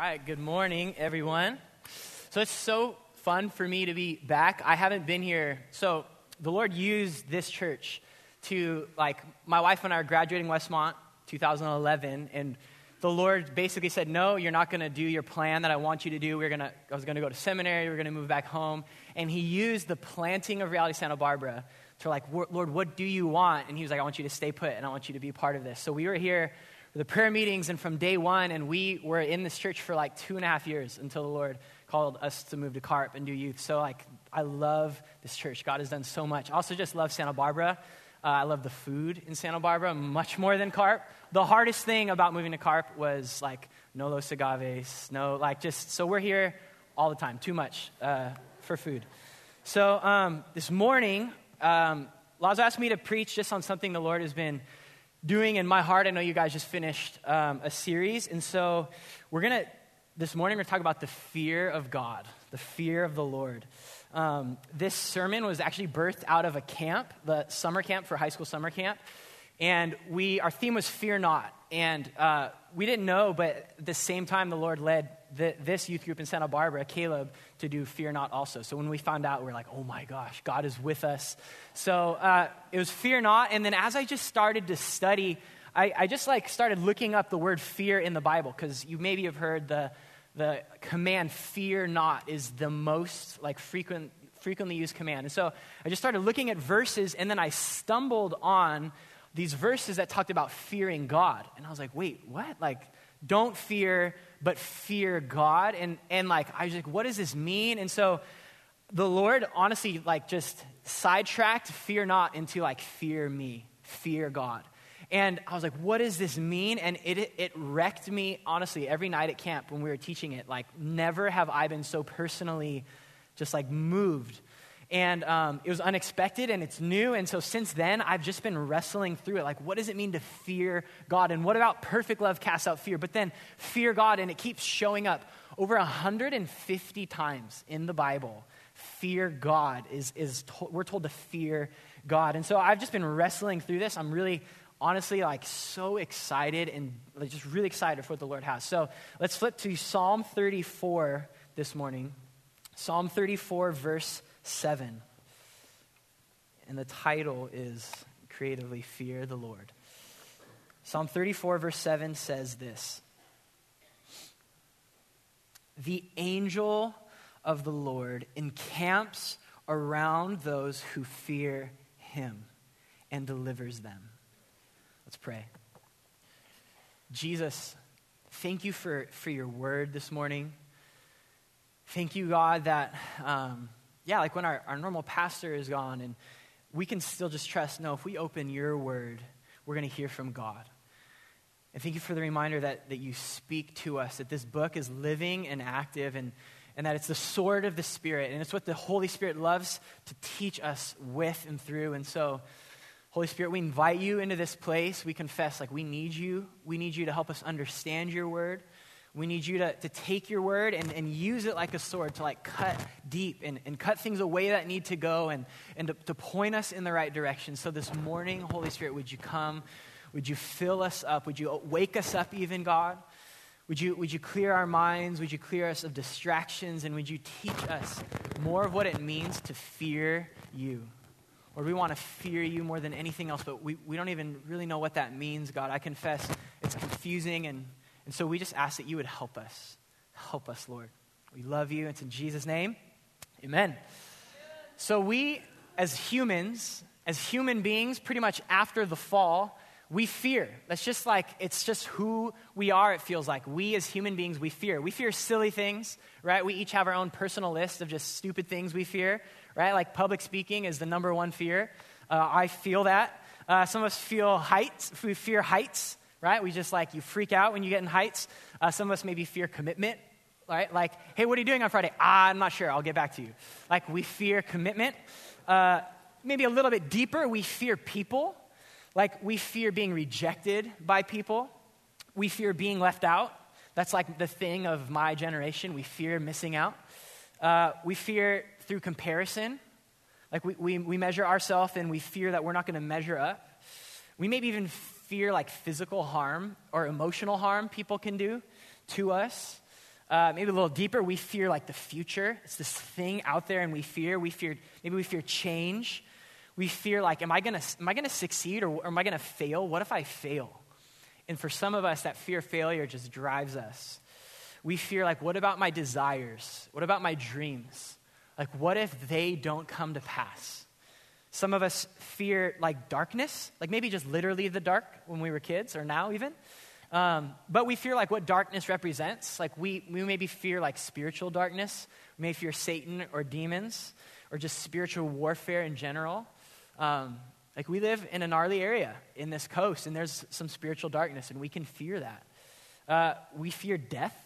right, good morning, everyone. So it's so fun for me to be back. I haven't been here. So the Lord used this church to, like, my wife and I are graduating Westmont 2011, and the Lord basically said, No, you're not going to do your plan that I want you to do. We're gonna, I was going to go to seminary, we are going to move back home. And He used the planting of Reality Santa Barbara to, like, Lord, what do you want? And He was like, I want you to stay put, and I want you to be part of this. So we were here the prayer meetings and from day one, and we were in this church for like two and a half years until the Lord called us to move to Carp and do youth. So, like, I love this church. God has done so much. I also just love Santa Barbara. Uh, I love the food in Santa Barbara much more than Carp. The hardest thing about moving to Carp was like no los agaves, no, like just, so we're here all the time, too much uh, for food. So, um, this morning, um, Lazo asked me to preach just on something the Lord has been doing in my heart. I know you guys just finished um, a series, and so we're to, this morning, we're talk about the fear of God, the fear of the Lord. Um, this sermon was actually birthed out of a camp, the summer camp for high school summer camp. And we, our theme was fear not. And uh, we didn't know, but at the same time, the Lord led the, this youth group in Santa Barbara, Caleb, to do Fear Not also. So when we found out, we are like, oh my gosh, God is with us. So uh, it was Fear Not. And then as I just started to study, I, I just like started looking up the word fear in the Bible because you maybe have heard the, the command fear not is the most like frequent, frequently used command. And so I just started looking at verses and then I stumbled on these verses that talked about fearing God. And I was like, wait, what? Like, don't fear but fear God. And, and like, I was like, what does this mean? And so the Lord honestly, like, just sidetracked fear not into like, fear me, fear God. And I was like, what does this mean? And it, it, wrecked me, honestly, every night at camp when we were teaching it. Like, never have I been so personally just like moved and um, it was unexpected and it's new. And so since then, I've just been wrestling through it. Like, what does it mean to fear God? And what about perfect love casts out fear? But then fear God, and it keeps showing up over 150 times in the Bible. Fear God is, is to- we're told to fear God. And so I've just been wrestling through this. I'm really honestly like so excited and just really excited for what the Lord has. So let's flip to Psalm 34 this morning. Psalm 34, verse 7. And the title is Creatively Fear the Lord. Psalm 34, verse 7 says this The angel of the Lord encamps around those who fear him and delivers them. Let's pray. Jesus, thank you for, for your word this morning. Thank you, God, that. Um, yeah, like when our, our normal pastor is gone and we can still just trust, no, if we open your word, we're going to hear from God. And thank you for the reminder that, that you speak to us, that this book is living and active, and, and that it's the sword of the Spirit, and it's what the Holy Spirit loves to teach us with and through. And so, Holy Spirit, we invite you into this place. We confess, like, we need you. We need you to help us understand your word. We need you to, to take your word and, and use it like a sword to like cut deep and, and cut things away that need to go and, and to, to point us in the right direction. So this morning, Holy Spirit, would you come? Would you fill us up? Would you wake us up even, God? Would you, would you clear our minds? Would you clear us of distractions? And would you teach us more of what it means to fear you? Or we want to fear you more than anything else, but we, we don't even really know what that means, God. I confess it's confusing and and so we just ask that you would help us. Help us, Lord. We love you. It's in Jesus' name. Amen. So we, as humans, as human beings, pretty much after the fall, we fear. That's just like, it's just who we are, it feels like. We as human beings, we fear. We fear silly things, right? We each have our own personal list of just stupid things we fear, right? Like public speaking is the number one fear. Uh, I feel that. Uh, some of us feel heights. We fear heights right? We just like, you freak out when you get in heights. Uh, some of us maybe fear commitment, right? Like, hey, what are you doing on Friday? Ah, I'm not sure. I'll get back to you. Like, we fear commitment. Uh, maybe a little bit deeper, we fear people. Like, we fear being rejected by people. We fear being left out. That's like the thing of my generation. We fear missing out. Uh, we fear through comparison. Like, we, we, we measure ourselves and we fear that we're not going to measure up. We maybe even fear like physical harm or emotional harm people can do to us. Uh, maybe a little deeper, we fear like the future. It's this thing out there, and we fear. We fear maybe we fear change. We fear like, am I gonna am I gonna succeed or, or am I gonna fail? What if I fail? And for some of us, that fear of failure just drives us. We fear like, what about my desires? What about my dreams? Like, what if they don't come to pass? Some of us fear like darkness, like maybe just literally the dark when we were kids or now even. Um, but we fear like what darkness represents. Like we, we maybe fear like spiritual darkness. We may fear Satan or demons or just spiritual warfare in general. Um, like we live in a gnarly area in this coast, and there's some spiritual darkness, and we can fear that. Uh, we fear death,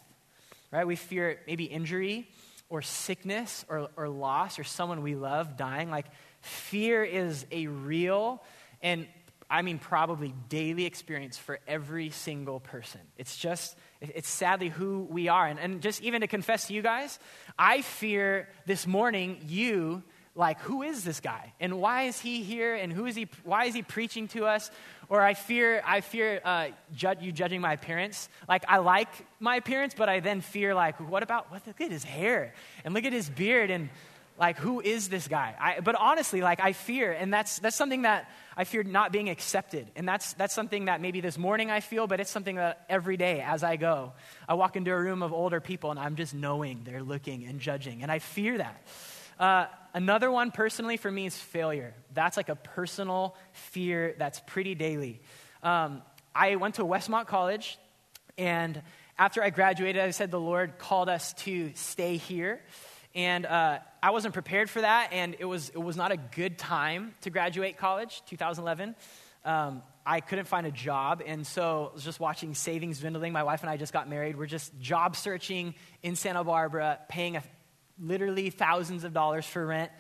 right? We fear maybe injury or sickness or, or loss or someone we love dying. Like fear is a real and I mean, probably daily experience for every single person. It's just, it's sadly who we are. And, and just even to confess to you guys, I fear this morning you, like, who is this guy? And why is he here? And who is he, why is he preaching to us? Or I fear, I fear uh, ju- you judging my appearance. Like, I like my appearance, but I then fear, like, what about, what, look at his hair and look at his beard and, like who is this guy I, but honestly like i fear and that's that's something that i fear not being accepted and that's that's something that maybe this morning i feel but it's something that every day as i go i walk into a room of older people and i'm just knowing they're looking and judging and i fear that uh, another one personally for me is failure that's like a personal fear that's pretty daily um, i went to westmont college and after i graduated i said the lord called us to stay here and uh, I wasn't prepared for that, and it was, it was not a good time to graduate college, 2011. Um, I couldn't find a job, and so I was just watching savings dwindling. My wife and I just got married. We're just job searching in Santa Barbara, paying a, literally thousands of dollars for rent.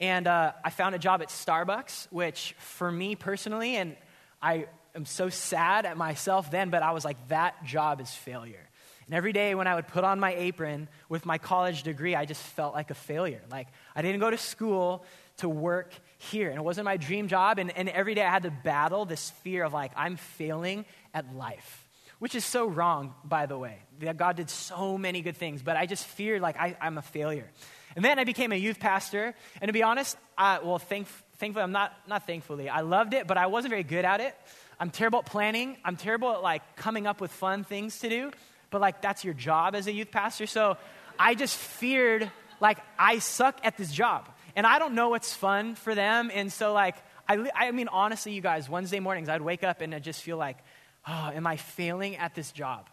And uh, I found a job at Starbucks, which for me personally, and I am so sad at myself then, but I was like, that job is failure. And every day when I would put on my apron with my college degree, I just felt like a failure. Like I didn't go to school to work here. And it wasn't my dream job. And, and every day I had to battle this fear of like, I'm failing at life, which is so wrong, by the way. God did so many good things, but I just feared like I, am a failure. And then I became a youth pastor. And to be honest, I, well, thank, thankfully, I'm not, not thankfully. I loved it, but I wasn't very good at it. I'm terrible at planning. I'm terrible at like coming up with fun things to do but like that's your job as a youth pastor. So I just feared like I suck at this job and I don't know what's fun for them. And so like, I, I mean, honestly, you guys, Wednesday mornings, I'd wake up and I'd just feel like, oh, am I failing at this job?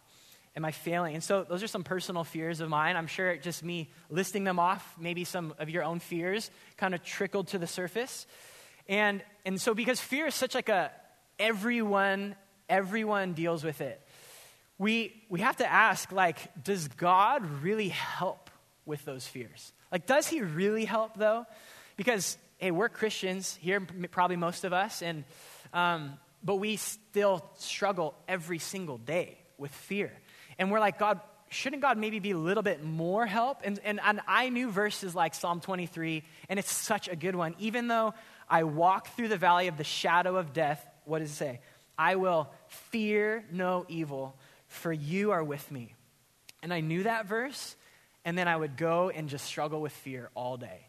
Am I failing? And so those are some personal fears of mine. I'm sure just me listing them off, maybe some of your own fears kind of trickled to the surface. And, and so because fear is such like a, everyone, everyone deals with it we, we have to ask, like, does God really help with those fears? Like, does he really help, though? Because, hey, we're Christians here, probably most of us, and, um, but we still struggle every single day with fear. And we're like, God, shouldn't God maybe be a little bit more help? And, and, and I knew verses like Psalm 23, and it's such a good one. Even though I walk through the valley of the shadow of death, what does it say? I will fear no evil, for you are with me. And I knew that verse, and then I would go and just struggle with fear all day.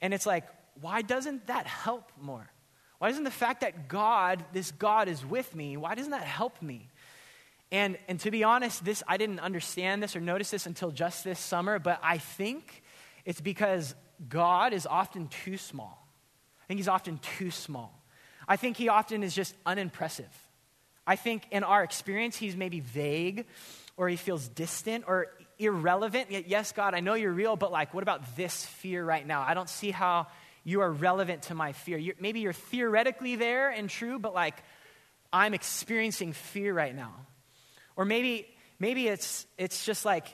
And it's like, why doesn't that help more? Why doesn't the fact that God, this God is with me, why doesn't that help me? And, and to be honest, this I didn't understand this or notice this until just this summer, but I think it's because God is often too small. I think he's often too small. I think he often is just unimpressive. I think in our experience, he's maybe vague or he feels distant or irrelevant. Yet, Yes, God, I know you're real, but like, what about this fear right now? I don't see how you are relevant to my fear. You're, maybe you're theoretically there and true, but like, I'm experiencing fear right now. Or maybe, maybe it's, it's just like,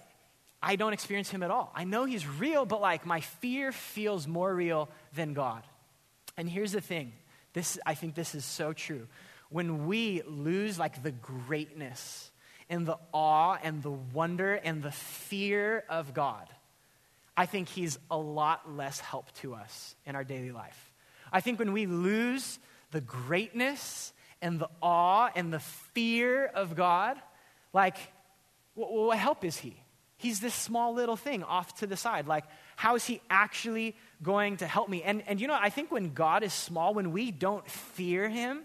I don't experience him at all. I know he's real, but like, my fear feels more real than God. And here's the thing this, I think this is so true when we lose like the greatness and the awe and the wonder and the fear of God, I think He's a lot less help to us in our daily life. I think when we lose the greatness and the awe and the fear of God, like, what, what help is He? He's this small little thing off to the side. Like, how is he actually going to help me? And, and you know, I think when God is small, when we don't fear him,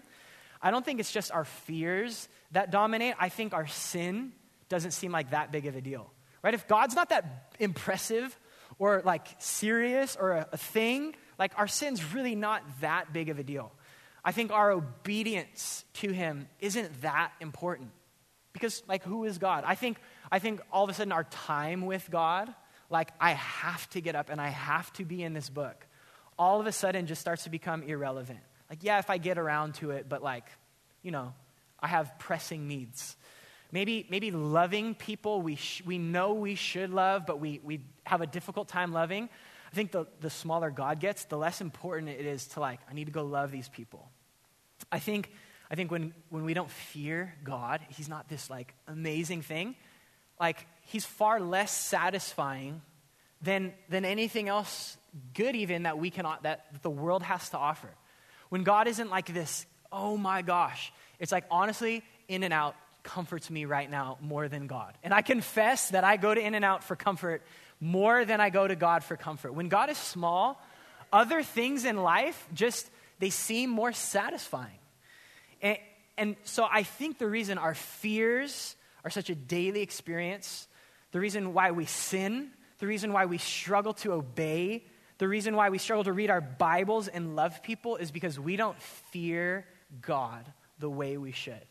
I don't think it's just our fears that dominate. I think our sin doesn't seem like that big of a deal, right? If God's not that impressive or like serious or a, a thing, like our sin's really not that big of a deal. I think our obedience to him isn't that important. Because like who is God? I think I think all of a sudden our time with God, like I have to get up and I have to be in this book, all of a sudden just starts to become irrelevant. Like yeah, if I get around to it, but like, you know, I have pressing needs. Maybe, maybe loving people we, sh- we know we should love, but we, we have a difficult time loving. I think the, the smaller God gets, the less important it is to, like, I need to go love these people. I think, I think when, when we don't fear God, He's not this, like, amazing thing. Like, He's far less satisfying than, than anything else good, even that we cannot, that the world has to offer. When God isn't like this, oh my gosh, it's like, honestly, In-N-Out comforts me right now more than God. And I confess that I go to In-N-Out for comfort more than I go to God for comfort. When God is small, other things in life just they seem more satisfying. And, and so I think the reason our fears are such a daily experience, the reason why we sin, the reason why we struggle to obey, the reason why we struggle to read our Bibles and love people is because we don't fear God the way we should.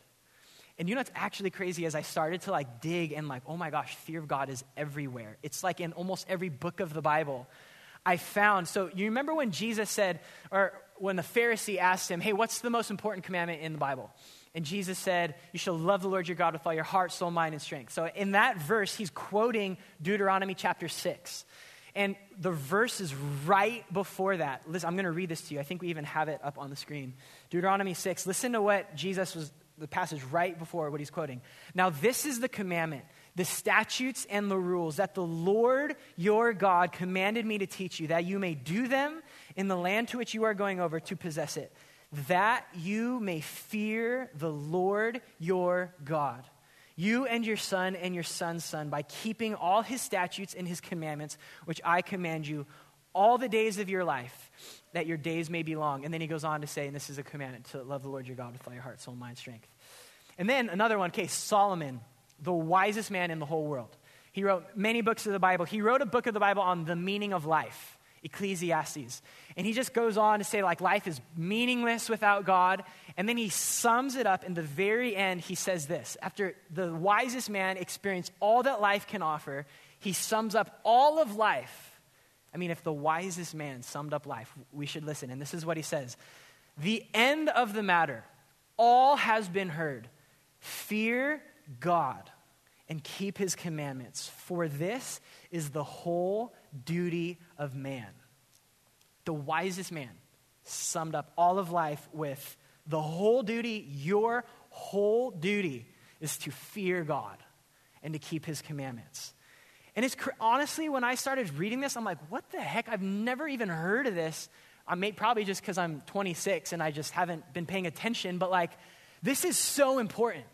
And you know what's actually crazy as I started to like dig and like, oh my gosh, fear of God is everywhere. It's like in almost every book of the Bible. I found, so you remember when Jesus said, or when the Pharisee asked him, hey, what's the most important commandment in the Bible? And Jesus said, You shall love the Lord your God with all your heart, soul, mind, and strength. So in that verse, he's quoting Deuteronomy chapter 6. And the verse is right before that. Listen, I'm going to read this to you. I think we even have it up on the screen. Deuteronomy 6. Listen to what Jesus was the passage right before what he's quoting. Now, this is the commandment, the statutes and the rules that the Lord your God commanded me to teach you, that you may do them in the land to which you are going over to possess it, that you may fear the Lord your God. You and your son and your son's son, by keeping all his statutes and his commandments, which I command you all the days of your life, that your days may be long. And then he goes on to say, and this is a commandment to love the Lord your God with all your heart, soul, mind, strength. And then another one, okay, Solomon, the wisest man in the whole world. He wrote many books of the Bible. He wrote a book of the Bible on the meaning of life, Ecclesiastes. And he just goes on to say, like, life is meaningless without God. And then he sums it up in the very end. He says this After the wisest man experienced all that life can offer, he sums up all of life I mean, if the wisest man summed up life, we should listen. And this is what he says The end of the matter, all has been heard. Fear God and keep his commandments, for this is the whole duty of man. The wisest man summed up all of life with the whole duty, your whole duty is to fear God and to keep his commandments. And it's honestly, when I started reading this, I'm like, what the heck? I've never even heard of this. I may probably just because I'm 26 and I just haven't been paying attention, but like, this is so important.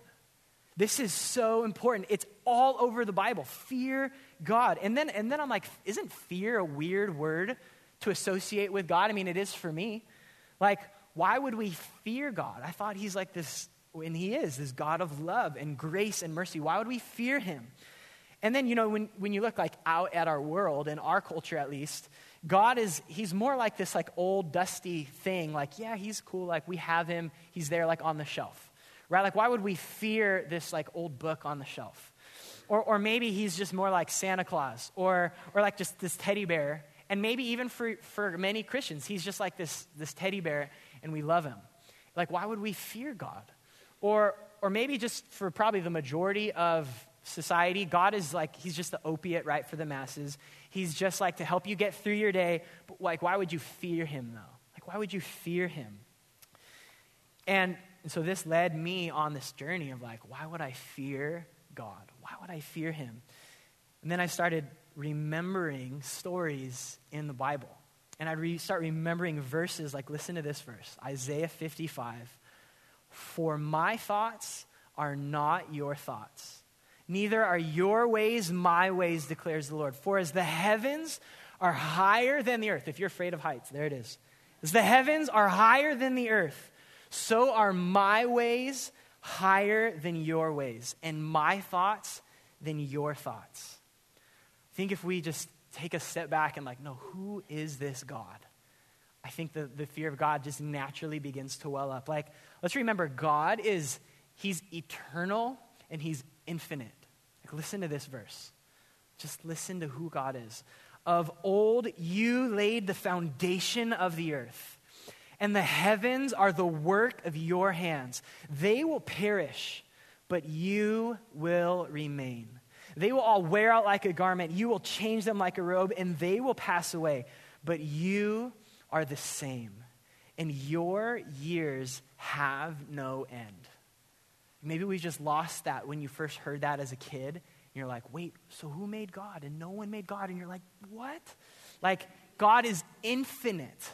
This is so important. It's all over the Bible. Fear God. And then, and then I'm like, isn't fear a weird word to associate with God? I mean, it is for me. Like, why would we fear God? I thought he's like this, and he is, this God of love and grace and mercy. Why would we fear him? And then, you know, when, when you look like out at our world, in our culture at least, God is, he's more like this like old dusty thing. Like, yeah, he's cool. Like we have him. He's there like on the shelf. Right? Like why would we fear this like old book on the shelf? Or, or maybe he's just more like Santa Claus or, or like just this teddy bear. And maybe even for, for many Christians, he's just like this, this teddy bear and we love him. Like, why would we fear God? Or, or maybe just for probably the majority of society. God is like, he's just the opiate, right, for the masses. He's just like to help you get through your day. But like, why would you fear him, though? Like, why would you fear him? And so this led me on this journey of like, why would I fear God? Why would I fear him? And then I started remembering stories in the Bible. And I'd re- start remembering verses like, listen to this verse Isaiah 55. For my thoughts are not your thoughts neither are your ways my ways, declares the Lord. For as the heavens are higher than the earth, if you're afraid of heights, there it is. As the heavens are higher than the earth, so are my ways higher than your ways, and my thoughts than your thoughts. I think if we just take a step back and, like, no, who is this God? I think the, the fear of God just naturally begins to well up. Like, let's remember, God is, He's eternal and He's infinite. Like, listen to this verse. Just listen to who God is. Of old, you laid the foundation of the earth, and the heavens are the work of your hands. They will perish, but you will remain. They will all wear out like a garment. You will change them like a robe, and they will pass away. But you are the same, and your years have no end. Maybe we just lost that when you first heard that as a kid. You're like, wait, so who made God? And no one made God. And you're like, what? Like, God is infinite.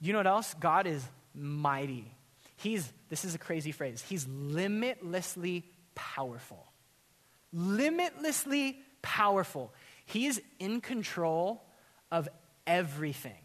You know what else? God is mighty. He's, this is a crazy phrase, he's limitlessly powerful. Limitlessly powerful. He is in control of everything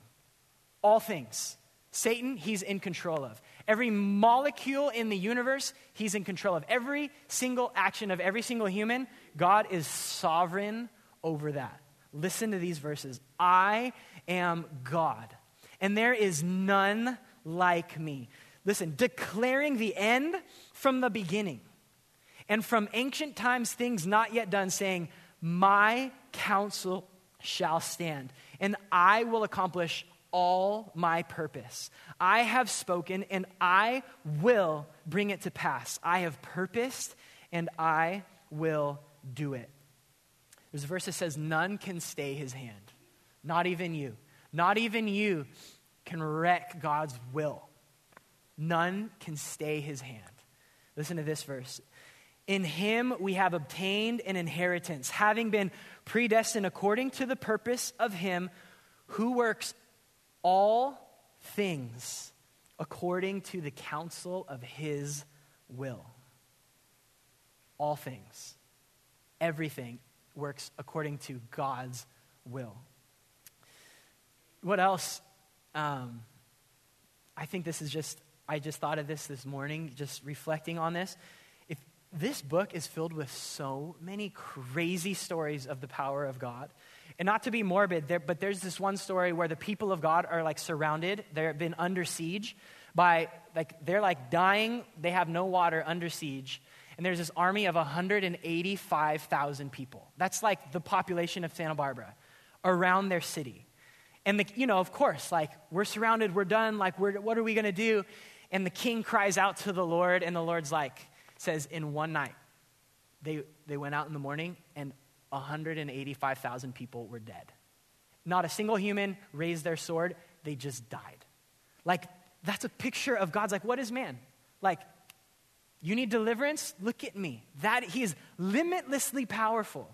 all things. Satan, he's in control of. Every molecule in the universe, he's in control of. Every single action of every single human, God is sovereign over that. Listen to these verses I am God, and there is none like me. Listen, declaring the end from the beginning, and from ancient times things not yet done, saying, My counsel shall stand, and I will accomplish all my purpose. I have spoken and I will bring it to pass. I have purposed and I will do it. There's a verse that says, None can stay his hand. Not even you. Not even you can wreck God's will. None can stay his hand. Listen to this verse. In him we have obtained an inheritance, having been predestined according to the purpose of him who works all things according to the counsel of his will. All things, everything works according to God's will. What else? Um, I think this is just, I just thought of this this morning, just reflecting on this. If this book is filled with so many crazy stories of the power of God, and not to be morbid, there, but there's this one story where the people of God are like surrounded. They've been under siege by, like, they're like dying. They have no water under siege. And there's this army of 185,000 people. That's like the population of Santa Barbara around their city. And, the, you know, of course, like, we're surrounded, we're done, like, we're, what are we going to do? And the king cries out to the Lord, and the Lord's like, says, in one night, they, they went out in the morning, and 185,000 people were dead. Not a single human raised their sword, they just died. Like, that's a picture of God's like, what is man? Like, you need deliverance? Look at me. That he is limitlessly powerful.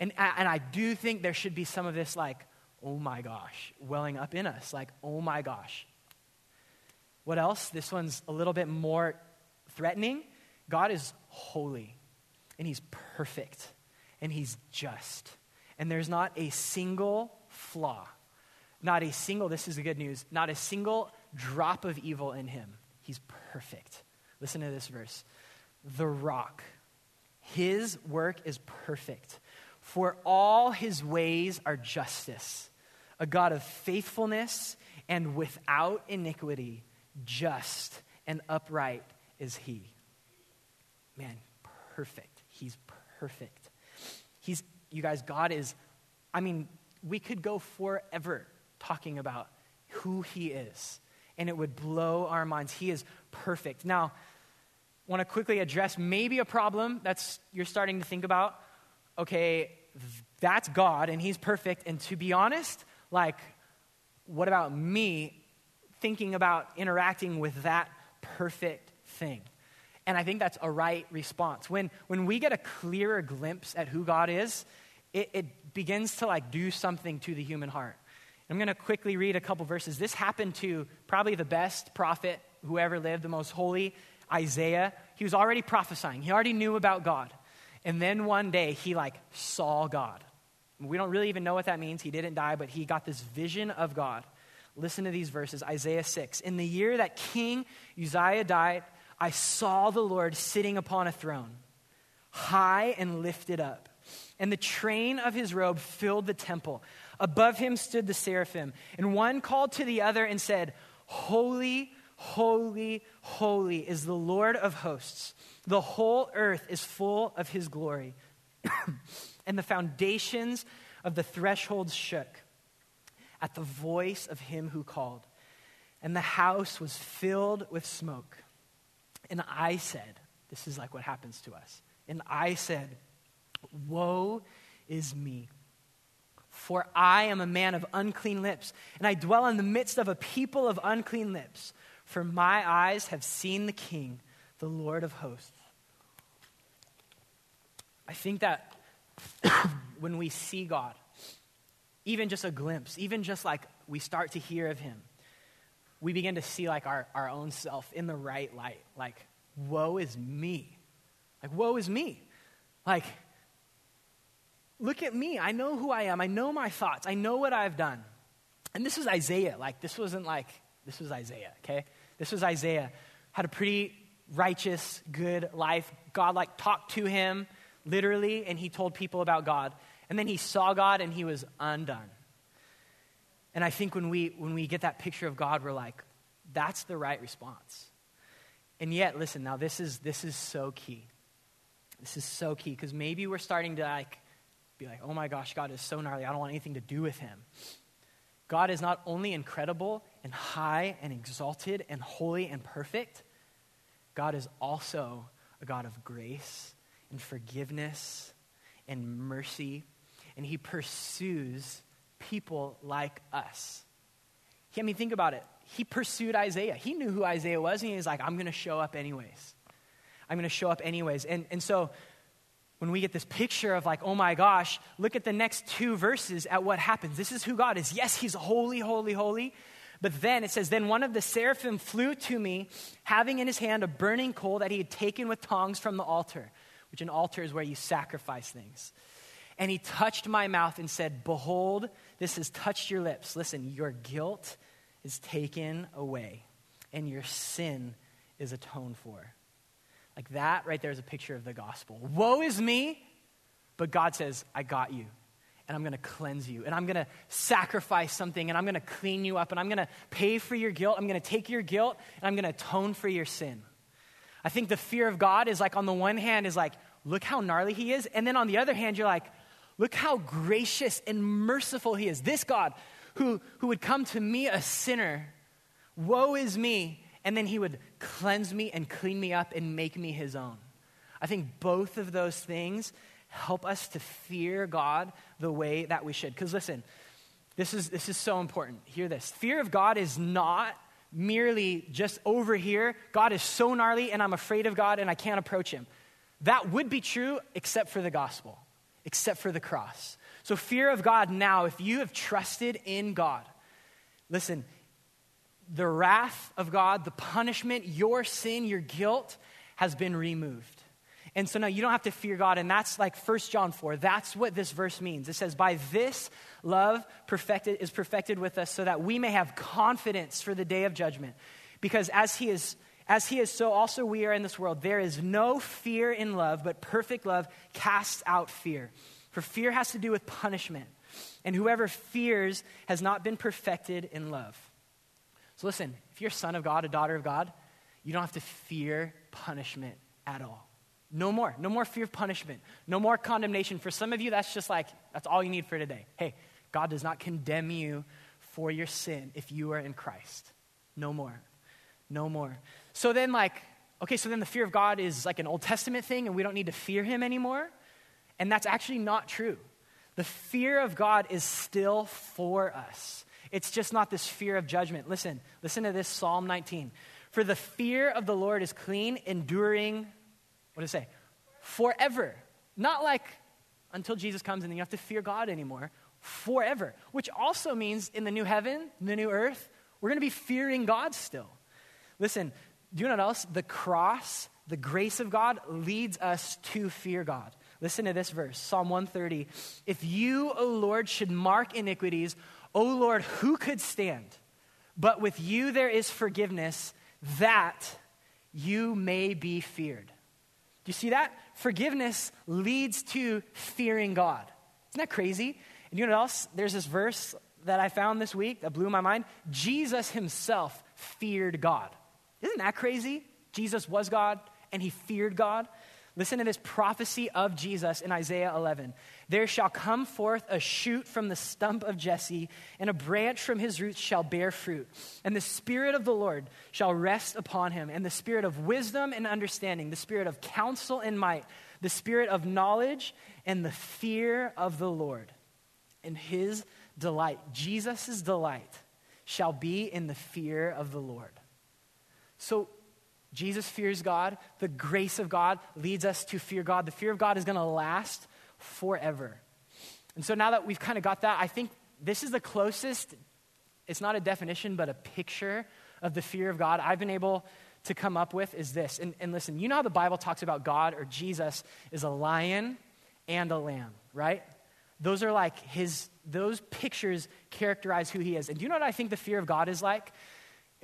And, and I do think there should be some of this, like, oh my gosh, welling up in us. Like, oh my gosh. What else? This one's a little bit more threatening. God is holy and he's perfect and he's just. And there's not a single flaw, not a single, this is the good news, not a single drop of evil in him. He's perfect. Listen to this verse. The rock, his work is perfect, for all his ways are justice, a God of faithfulness and without iniquity, just and upright is he. Man, perfect. He's perfect. He's, you guys, God is, I mean, we could go forever talking about who He is, and it would blow our minds. He is perfect. Now, want to quickly address maybe a problem that's you're starting to think about. Okay, that's God, and He's perfect. And to be honest, like, what about me thinking about interacting with that perfect thing? And I think that's a right response. When, when we get a clearer glimpse at who God is, it, it begins to like do something to the human heart. I'm going to quickly read a couple verses. This happened to probably the best prophet who ever lived, the most holy, Isaiah. he was already prophesying. He already knew about God. And then one day he like saw God. We don't really even know what that means. He didn't die, but he got this vision of God. Listen to these verses Isaiah 6. In the year that King Uzziah died, I saw the Lord sitting upon a throne, high and lifted up, and the train of his robe filled the temple. Above him stood the seraphim, and one called to the other and said, Holy, holy, holy is the Lord of hosts. The whole earth is full of his glory. and the foundations of the thresholds shook at the voice of him who called. And the house was filled with smoke. And I said, This is like what happens to us. And I said, Woe is me. For I am a man of unclean lips, and I dwell in the midst of a people of unclean lips. For my eyes have seen the King, the Lord of hosts. I think that when we see God, even just a glimpse, even just like we start to hear of him, we begin to see like our, our own self in the right light. Like, woe is me. Like, woe is me. Like, look at me. I know who I am. I know my thoughts. I know what I've done. And this was Isaiah. Like, this wasn't like, this was Isaiah, okay? This was Isaiah. Had a pretty righteous, good life. God, like, talked to him literally, and he told people about God. And then he saw God and he was undone. And I think when we, when we get that picture of God, we're like, that's the right response. And yet, listen, now this is, this is so key. This is so key because maybe we're starting to like be like, oh my gosh, God is so gnarly. I don't want anything to do with him. God is not only incredible and high and exalted and holy and perfect, God is also a God of grace and forgiveness and mercy. And he pursues people like us. I mean, think about it. He pursued Isaiah. He knew who Isaiah was, and he was like, I'm going to show up anyways. I'm going to show up anyways. And, and so when we get this picture of like, oh my gosh, look at the next two verses at what happens. This is who God is. Yes, he's holy, holy, holy. But then it says, Then one of the seraphim flew to me, having in his hand a burning coal that he had taken with tongs from the altar, which an altar is where you sacrifice things. And he touched my mouth and said, Behold, this has touched your lips. Listen, your guilt is taken away, and your sin is atoned for. Like that right there is a picture of the gospel. Woe is me, but God says, I got you. And I'm going to cleanse you. And I'm going to sacrifice something. And I'm going to clean you up. And I'm going to pay for your guilt. I'm going to take your guilt. And I'm going to atone for your sin. I think the fear of God is like, on the one hand, is like, look how gnarly he is. And then on the other hand, you're like, look how gracious and merciful he is. This God who, who would come to me, a sinner, woe is me, and then he would cleanse me and clean me up and make me his own. I think both of those things help us to fear God the way that we should. Because listen, this is, this is so important. Hear this. Fear of God is not merely just over here. God is so gnarly and I'm afraid of God and I can't approach him. That would be true except for the gospel, except for the cross. So, fear of God now, if you have trusted in God, listen, the wrath of God, the punishment, your sin, your guilt has been removed. And so now you don't have to fear God. And that's like 1 John 4. That's what this verse means. It says, By this love perfected is perfected with us so that we may have confidence for the day of judgment. Because as he is as he is, so also we are in this world. There is no fear in love, but perfect love casts out fear. For fear has to do with punishment. And whoever fears has not been perfected in love. So listen, if you're a son of God, a daughter of God, you don't have to fear punishment at all. No more. No more fear of punishment. No more condemnation. For some of you, that's just like, that's all you need for today. Hey, God does not condemn you for your sin if you are in Christ. No more. No more. So then, like, okay, so then the fear of God is like an Old Testament thing and we don't need to fear him anymore. And that's actually not true. The fear of God is still for us. It's just not this fear of judgment. Listen, listen to this Psalm 19. For the fear of the Lord is clean, enduring, what does it say? Forever. Not like until Jesus comes and then you have to fear God anymore. Forever. Which also means in the new heaven, the new earth, we're going to be fearing God still. Listen, do you know what else? The cross the grace of God leads us to fear God. Listen to this verse Psalm 130. If you, O Lord, should mark iniquities, O Lord, who could stand? But with you there is forgiveness, that you may be feared. Do you see that? Forgiveness leads to fearing God. Isn't that crazy? And you know what else? There's this verse that I found this week that blew my mind. Jesus himself feared God. Isn't that crazy? Jesus was God and he feared God. Listen to this prophecy of Jesus in Isaiah 11. There shall come forth a shoot from the stump of Jesse, and a branch from his roots shall bear fruit. And the Spirit of the Lord shall rest upon him, and the Spirit of wisdom and understanding, the Spirit of counsel and might, the Spirit of knowledge and the fear of the Lord. And his delight, Jesus' delight, shall be in the fear of the Lord. So, Jesus fears God. The grace of God leads us to fear God. The fear of God is going to last forever. And so now that we've kind of got that, I think this is the closest, it's not a definition, but a picture of the fear of God I've been able to come up with is this. And, and listen, you know how the Bible talks about God or Jesus is a lion and a lamb, right? Those are like his, those pictures characterize who he is. And do you know what I think the fear of God is like?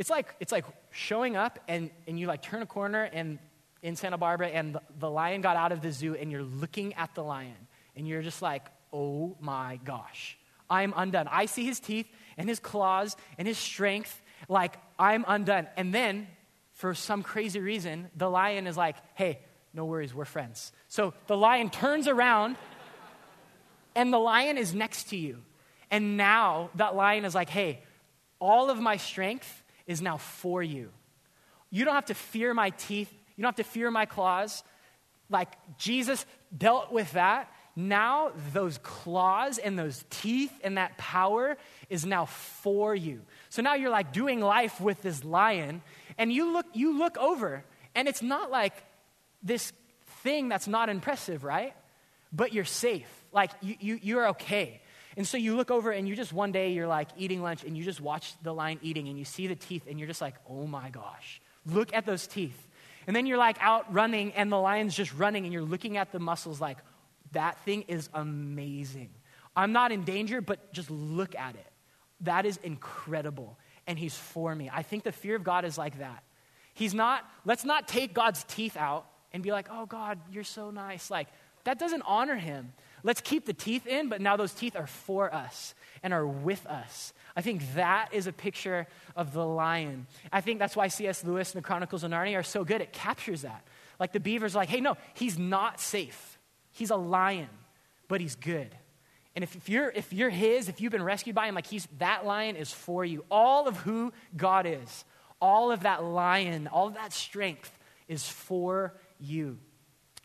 It's like, it's like showing up and, and you like turn a corner and in Santa Barbara and the, the lion got out of the zoo and you're looking at the lion and you're just like, oh my gosh, I'm undone. I see his teeth and his claws and his strength, like I'm undone. And then, for some crazy reason, the lion is like, hey, no worries, we're friends. So the lion turns around and the lion is next to you. And now that lion is like, hey, all of my strength is now for you. You don't have to fear my teeth, you don't have to fear my claws. Like Jesus dealt with that. Now, those claws and those teeth and that power is now for you. So now you're like doing life with this lion, and you look, you look over, and it's not like this thing that's not impressive, right? But you're safe. Like you, you, you're okay. And so you look over and you just one day you're like eating lunch and you just watch the lion eating and you see the teeth and you're just like, oh my gosh, look at those teeth. And then you're like out running and the lion's just running and you're looking at the muscles like, that thing is amazing. I'm not in danger, but just look at it. That is incredible. And he's for me. I think the fear of God is like that. He's not, let's not take God's teeth out and be like, oh God, you're so nice. Like, that doesn't honor him. Let's keep the teeth in, but now those teeth are for us and are with us. I think that is a picture of the lion. I think that's why C.S. Lewis and the Chronicles of Narnia are so good. It captures that. Like the beaver's like, hey, no, he's not safe. He's a lion, but he's good. And if, you're, if you're his, if you've been rescued by him, like he's, that lion is for you. All of who God is, all of that lion, all of that strength is for you.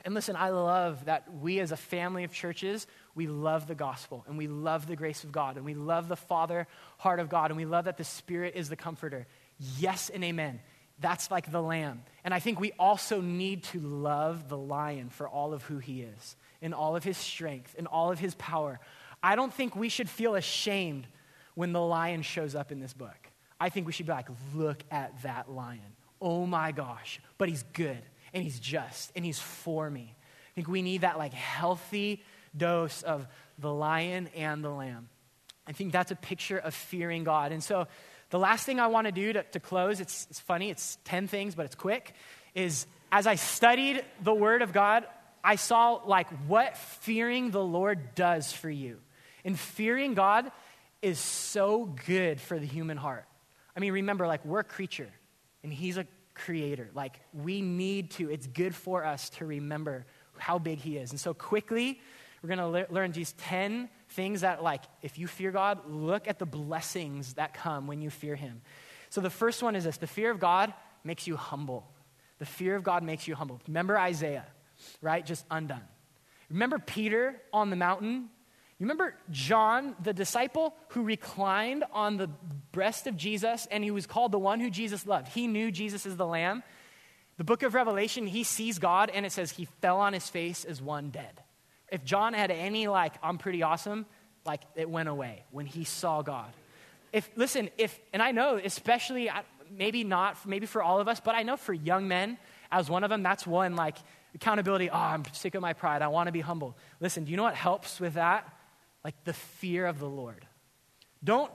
And listen, I love that we as a family of churches, we love the gospel and we love the grace of God and we love the Father heart of God and we love that the Spirit is the comforter. Yes and amen. That's like the lamb. And I think we also need to love the lion for all of who he is, in all of his strength, in all of his power. I don't think we should feel ashamed when the lion shows up in this book. I think we should be like, look at that lion. Oh my gosh. But he's good and he's just and he's for me. I think we need that like healthy dose of the lion and the lamb. I think that's a picture of fearing God. And so the last thing I want to do to, close, it's, it's funny, it's 10 things, but it's quick, is as I studied the Word of God, I saw like what fearing the Lord does for you. And fearing God is so good for the human heart. I mean, remember, like, we're a creature, and He's a creator. Like, we need to, it's good for us to remember how big he is. And so, quickly, we're going to le- learn these 10 things that, like, if you fear God, look at the blessings that come when you fear him. So, the first one is this the fear of God makes you humble. The fear of God makes you humble. Remember Isaiah, right? Just undone. Remember Peter on the mountain you remember John, the disciple who reclined on the breast of Jesus and he was called the one who Jesus loved? He knew Jesus is the Lamb. The book of Revelation, he sees God and it says he fell on his face as one dead. If John had any, like, I'm pretty awesome, like, it went away when he saw God. If, listen, if, and I know, especially, maybe not, maybe for all of us, but I know for young men, as one of them, that's one like accountability. Oh, I'm sick of my pride. I want to be humble. Listen, do you know what helps with that? Like the fear of the Lord. Don't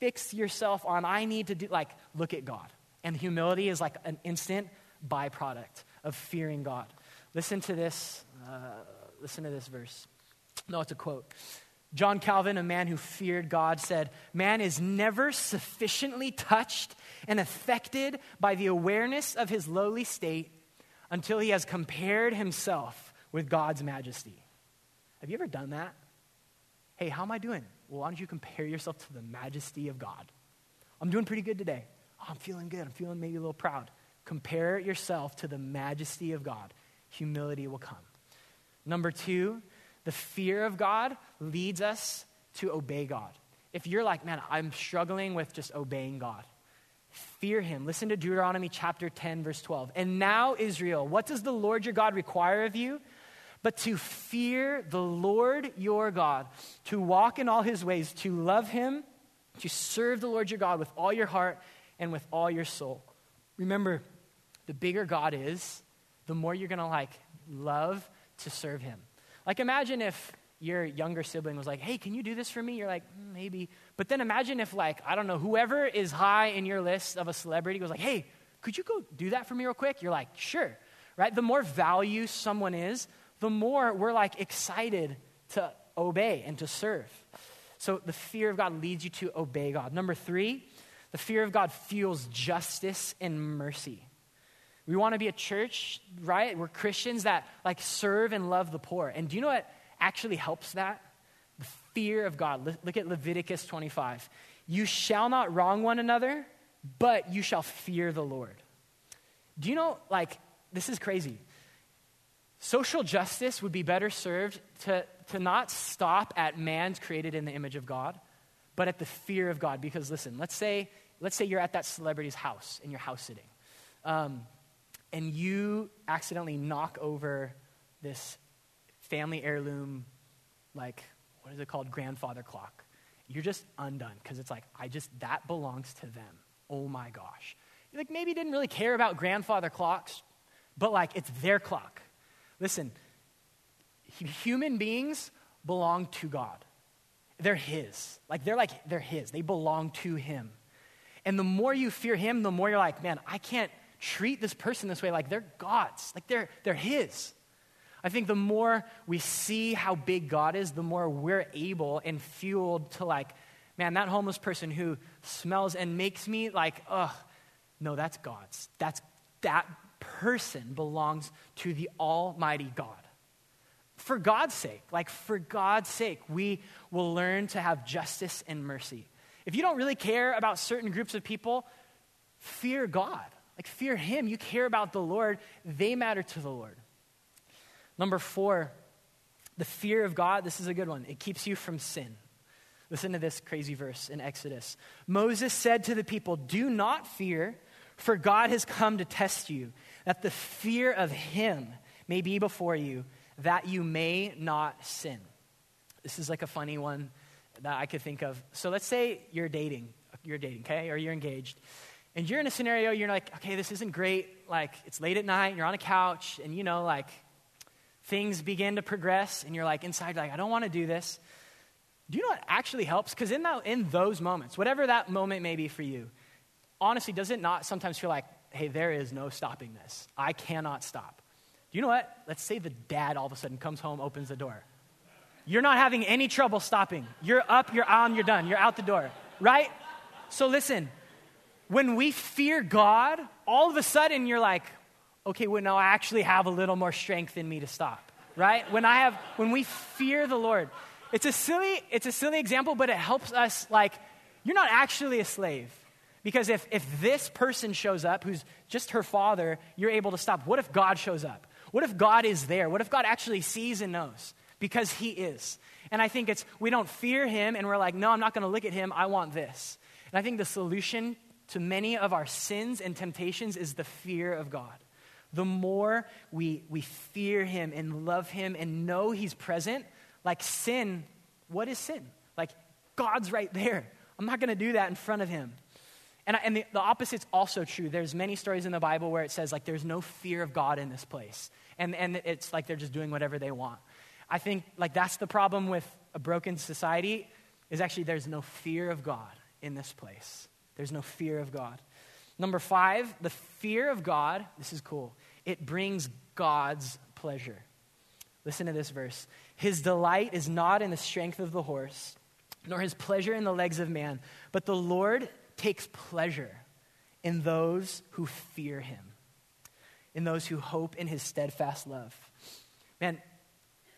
fix yourself on, I need to do, like, look at God. And humility is like an instant byproduct of fearing God. Listen to this. Uh, listen to this verse. No, it's a quote. John Calvin, a man who feared God, said, Man is never sufficiently touched and affected by the awareness of his lowly state until he has compared himself with God's majesty. Have you ever done that? Hey, how am I doing? Well, why don't you compare yourself to the majesty of God? I'm doing pretty good today. Oh, I'm feeling good. I'm feeling maybe a little proud. Compare yourself to the majesty of God. Humility will come. Number two, the fear of God leads us to obey God. If you're like, man, I'm struggling with just obeying God, fear him. Listen to Deuteronomy chapter 10, verse 12. And now, Israel, what does the Lord your God require of you? But to fear the Lord your God, to walk in all his ways, to love him, to serve the Lord your God with all your heart and with all your soul. Remember, the bigger God is, the more you're going to like love to serve him. Like imagine if your younger sibling was like, "Hey, can you do this for me?" You're like, mm, "Maybe." But then imagine if like, I don't know, whoever is high in your list of a celebrity goes like, "Hey, could you go do that for me real quick?" You're like, "Sure." Right? The more value someone is, the more we're like excited to obey and to serve. So the fear of God leads you to obey God. Number 3, the fear of God fuels justice and mercy. We want to be a church, right? We're Christians that like serve and love the poor. And do you know what actually helps that? The fear of God. Look at Leviticus 25. You shall not wrong one another, but you shall fear the Lord. Do you know, like, this is crazy. Social justice would be better served to, to not stop at man's created in the image of God, but at the fear of God. Because listen, let's say, let's say you're at that celebrity's house and you're house sitting. Um, and you accidentally knock over this family heirloom, like, what is it called? Grandfather clock. You're just undone because it's like, I just, that belongs to them. Oh my gosh. Like maybe didn't really care about grandfather clocks, but like it's their clock. Listen, human beings belong to God. They're His. Like they're like, they're His. They belong to Him. And the more you fear Him, the more you're like, man, I can't treat this person this way like they're God's, like they're, they're His. I think the more we see how big God is, the more we're able and fueled to, like, man, that homeless person who smells and makes me like, ugh, no, that's God's. That's that person belongs to the Almighty God. For God's sake, like for God's sake, we will learn to have justice and mercy. If you don't really care about certain groups of people, fear God. Like, fear Him. You care about the Lord, they matter to the Lord. Number four, the fear of God. This is a good one. It keeps you from sin. Listen to this crazy verse in Exodus. Moses said to the people, Do not fear, for God has come to test you, that the fear of Him may be before you, that you may not sin. This is like a funny one that I could think of. So let's say you're dating, you're dating, okay, or you're engaged and you're in a scenario, you're like, okay, this isn't great. Like, it's late at night, you're on a couch, and you know, like, things begin to progress, and you're like, inside, like, I don't want to do this. Do you know what actually helps? Because in, that, in those moments, whatever that moment may be for you, honestly, does it not sometimes feel like, hey, there is no stopping this? I cannot stop. Do you know what? Let's say the dad all of a sudden comes home, opens the door. You're not having any trouble stopping. You're up, you're on, you're done, you're out the door, right? So listen, when we fear God, all of a sudden you're like, okay, well, now I actually have a little more strength in me to stop, right? When I have, when we fear the Lord, it's a silly, it's a silly example, but it helps us like, you're not actually a slave. Because if, if this person shows up, who's just her father, you're able to stop. What if God shows up? What if God is there? What if God actually sees and knows? Because he is. And I think it's, we don't fear him and we're like, no, I'm not going to look at him. I want this. And I think the solution to many of our sins and temptations is the fear of God. The more we, we fear Him and love Him and know He's present, like sin, what is sin? Like God's right there. I'm not going to do that in front of Him. And, and the, the opposite's also true. There's many stories in the Bible where it says, like, there's no fear of God in this place. And, and it's like they're just doing whatever they want. I think, like, that's the problem with a broken society, is actually there's no fear of God in this place. There's no fear of God. Number five, the fear of God, this is cool, it brings God's pleasure. Listen to this verse. His delight is not in the strength of the horse, nor his pleasure in the legs of man, but the Lord takes pleasure in those who fear him, in those who hope in his steadfast love. Man,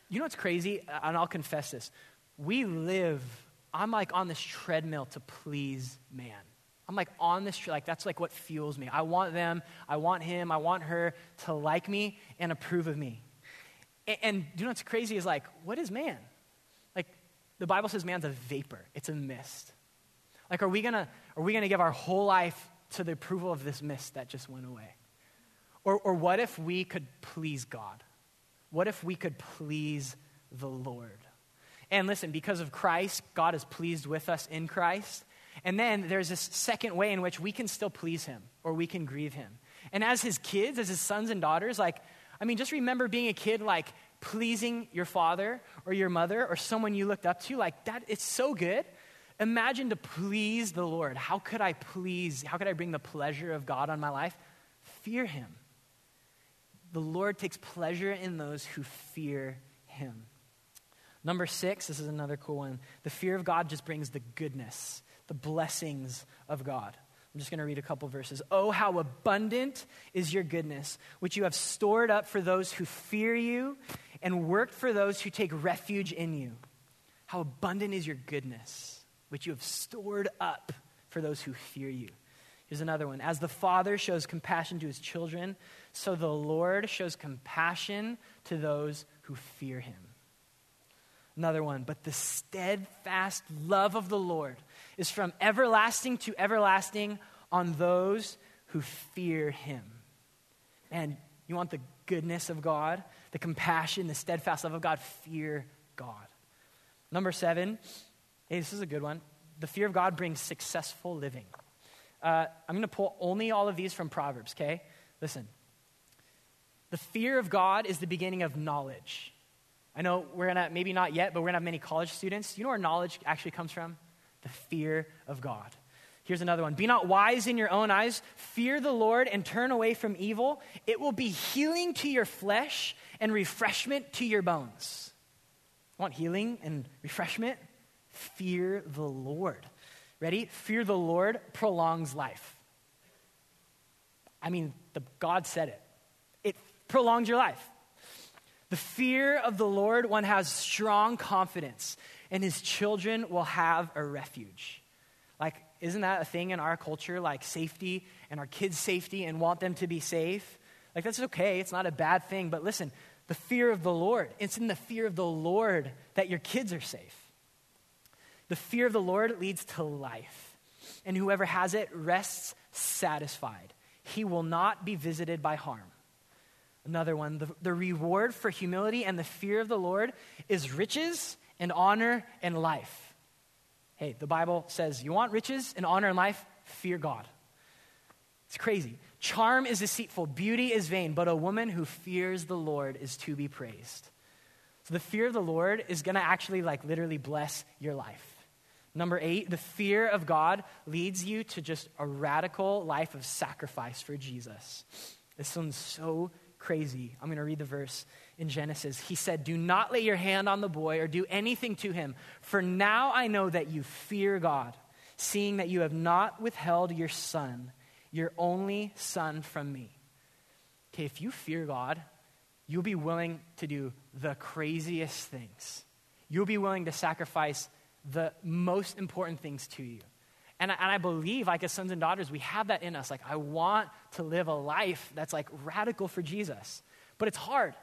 you know what's crazy? And I'll confess this. We live, I'm like on this treadmill to please man. I'm like on this, treadmill. like that's like what fuels me. I want them, I want him, I want her to like me and approve of me. And, and you know what's crazy is like, what is man? Like the Bible says man's a vapor, it's a mist. Like, are we gonna, are we gonna give our whole life to the approval of this mist that just went away? Or, or what if we could please God? What if we could please the Lord? And listen, because of Christ, God is pleased with us in Christ. And then there's this second way in which we can still please him or we can grieve him. And as his kids, as his sons and daughters, like, I mean, just remember being a kid, like pleasing your father or your mother or someone you looked up to. Like, that, it's so good. Imagine to please the Lord. How could I please, how could I bring the pleasure of God on my life? Fear him. The Lord takes pleasure in those who fear him. Number six, this is another cool one. The fear of God just brings the goodness, the blessings of God. I'm just going to read a couple verses. Oh, how abundant is your goodness, which you have stored up for those who fear you and worked for those who take refuge in you. How abundant is your goodness which you have stored up for those who fear you. Here's another one. As the Father shows compassion to his children, so the Lord shows compassion to those who fear him. Another one. But the steadfast love of the Lord is from everlasting to everlasting on those who fear him. And you want the goodness of God, the compassion, the steadfast love of God? Fear God. Number seven, Hey, this is a good one. The fear of God brings successful living. Uh, I'm going to pull only all of these from Proverbs, okay? Listen. The fear of God is the beginning of knowledge. I know we're going to, maybe not yet, but we're going to have many college students. You know where knowledge actually comes from? The fear of God. Here's another one. Be not wise in your own eyes. Fear the Lord and turn away from evil. It will be healing to your flesh and refreshment to your bones. Want healing and refreshment? Fear the Lord. Ready? Fear the Lord prolongs life. I mean, the, God said it. It prolongs your life. The fear of the Lord, one has strong confidence, and his children will have a refuge. Like, isn't that a thing in our culture, like safety and our kids' safety and want them to be safe? Like, that's okay. It's not a bad thing. But listen, the fear of the Lord, it's in the fear of the Lord that your kids are safe. The fear of the Lord leads to life, and whoever has it rests satisfied. He will not be visited by harm. Another one, the, the reward for humility and the fear of the Lord is riches and honor and life. Hey, the Bible says, you want riches and honor and life? Fear God. It's crazy. Charm is deceitful, beauty is vain, but a woman who fears the Lord is to be praised. So the fear of the Lord is going to actually like literally bless your life. Number eight, the fear of God leads you to just a radical life of sacrifice for Jesus. This sounds so crazy. I'm going to read the verse in Genesis. He said, Do not lay your hand on the boy or do anything to him, for now I know that you fear God, seeing that you have not withheld your son, your only son, from me. Okay, if you fear God, you'll be willing to do the craziest things. You'll be willing to sacrifice the most important things to you. And I, and I believe, like as sons and daughters, we have that in us. Like, I want to live a life that's like radical for Jesus. But it's hard.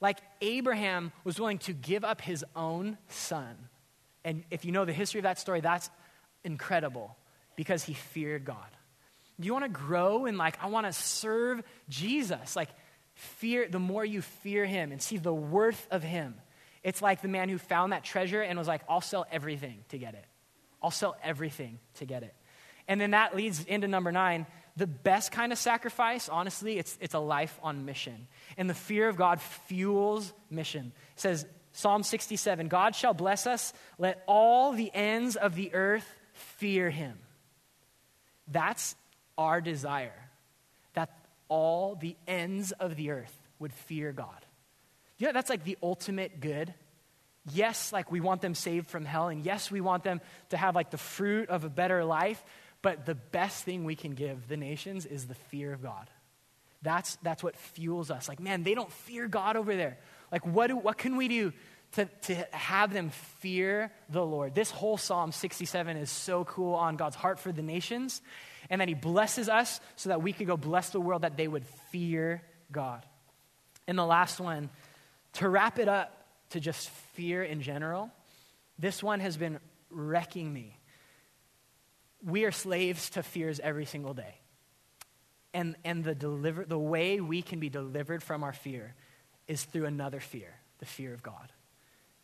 Like, Abraham was willing to give up his own son. And if you know the history of that story, that's incredible because he feared God. You want to grow in, like, I want to serve Jesus? Like, fear, the more you fear him and see the worth of him, it's like the man who found that treasure and was like, I'll sell everything to get it. I'll sell everything to get it. And then that leads into number nine. The best kind of sacrifice, honestly, it's, it's a life on mission. And the fear of God fuels mission. It says, Psalm 67 God shall bless us, let all the ends of the earth fear him. That's our desire, that all the ends of the earth would fear God. You know, that's like the ultimate good. Yes, like we want them saved from hell, and yes, we want them to have like the fruit of a better life, but the best thing we can give the nations is the fear of God. That's, that's what fuels us. Like, man, they don't fear God over there. Like, what, do, what can we do to, to have them fear the Lord? This whole Psalm 67 is so cool on God's heart for the nations, and that He blesses us so that we could go bless the world, that they would fear God. And the last one, to wrap it up to just fear in general, this one has been wrecking me. We are slaves to fears every single day. And, and the, deliver, the way we can be delivered from our fear is through another fear, the fear of God.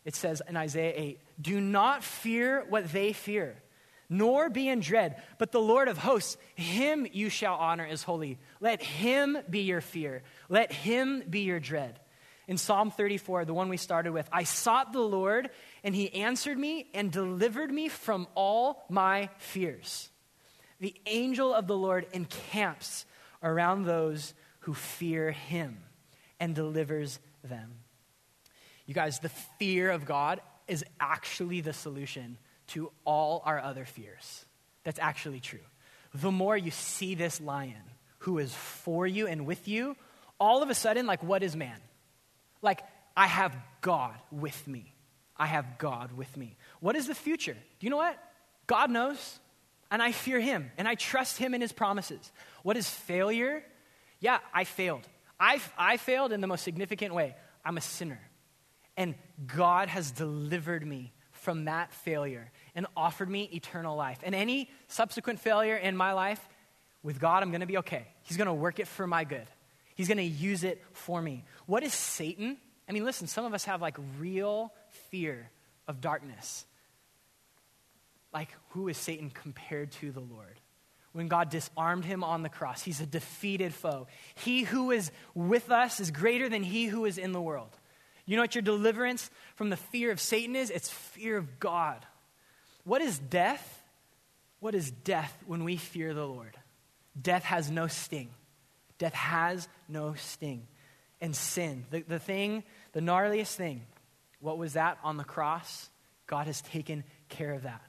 It says in Isaiah 8, Do not fear what they fear, nor be in dread, but the Lord of hosts, him you shall honor as holy. Let him be your fear, let him be your dread. In Psalm 34, the one we started with, I sought the Lord, and he answered me and delivered me from all my fears. The angel of the Lord encamps around those who fear him and delivers them. You guys, the fear of God is actually the solution to all our other fears. That's actually true. The more you see this lion who is for you and with you, all of a sudden, like, what is man? Like, I have God with me. I have God with me. What is the future? Do you know what? God knows, and I fear Him, and I trust Him in His promises. What is failure? Yeah, I failed. I, I failed in the most significant way. I'm a sinner. And God has delivered me from that failure and offered me eternal life. And any subsequent failure in my life, with God, I'm going to be okay. He's going to work it for my good. He's going to use it for me. What is Satan? I mean, listen, some of us have like real fear of darkness. Like, who is Satan compared to the Lord? When God disarmed him on the cross, he's a defeated foe. He who is with us is greater than he who is in the world. You know what your deliverance from the fear of Satan is? It's fear of God. What is death? What is death when we fear the Lord? Death has no sting. Death has no sting. And sin, the, the thing, the gnarliest thing, what was that on the cross? God has taken care of that.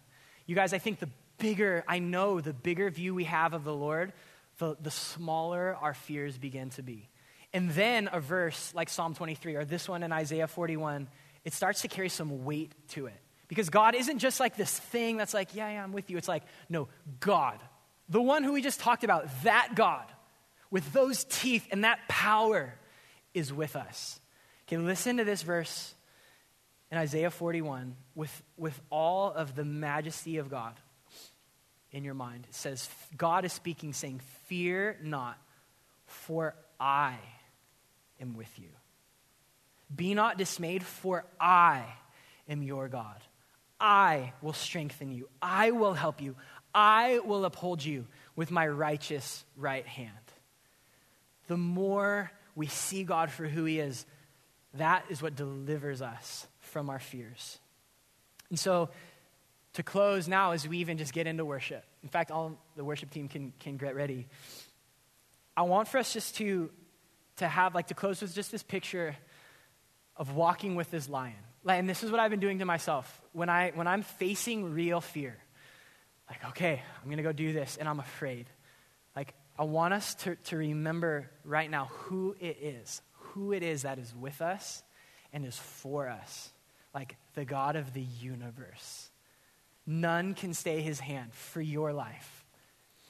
You guys, I think the bigger, I know the bigger view we have of the Lord, the, the smaller our fears begin to be. And then a verse like Psalm 23 or this one in Isaiah 41, it starts to carry some weight to it. Because God isn't just like this thing that's like, yeah, yeah, I'm with you. It's like, no, God, the one who we just talked about, that God with those teeth and that power is with us. Okay, listen to this verse in Isaiah 41 with, with all of the majesty of God in your mind. It says, God is speaking, saying, Fear not, for I am with you. Be not dismayed, for I am your God. I will strengthen you. I will help you. I will uphold you with my righteous right hand the more we see God for who He is, that is what delivers us from our fears. And so, to close now, as we even just get into worship, in fact, all the worship team can, can get ready. I want for us just to, to have, like, to close with just this picture of walking with this lion. And this is what I've been doing to myself. When, I, when I'm facing real fear, like, okay, I'm going to go do this, and I'm afraid. Like, I want us to, to remember right now who it is, who it is that is with us and is for us, like the God of the universe. None can stay his hand for your life.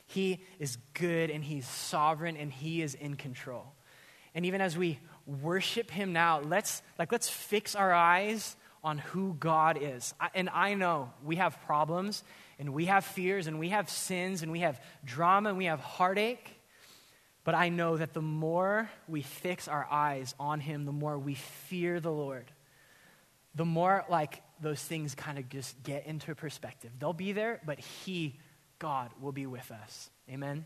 He is good and he's sovereign and he is in control. And even as we worship him now, let's like let's fix our eyes on who God is. And I know we have problems and we have fears and we have sins and we have drama and we have heartache. But I know that the more we fix our eyes on Him, the more we fear the Lord, the more like those things kind of just get into perspective. They'll be there, but He God will be with us. Amen.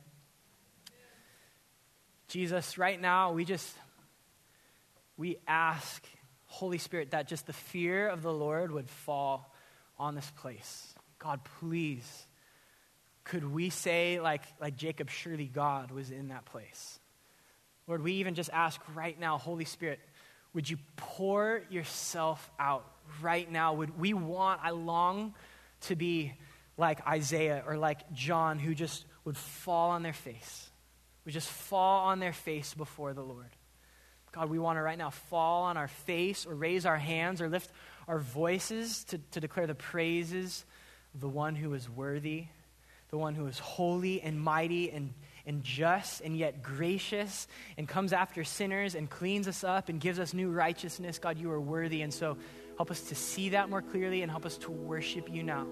Jesus, right now, we just, we ask, Holy Spirit, that just the fear of the Lord would fall on this place. God, please, could we say, like, like Jacob, surely God was in that place? Lord, we even just ask right now, Holy Spirit, would you pour yourself out right now? Would we want, I long to be like Isaiah or like John who just would fall on their face, would just fall on their face before the Lord. God, we want to right now fall on our face or raise our hands or lift our voices to, to declare the praises of the one who is worthy, the one who is holy and mighty and, and just and yet gracious and comes after sinners and cleans us up and gives us new righteousness. God, you are worthy. And so help us to see that more clearly and help us to worship you now.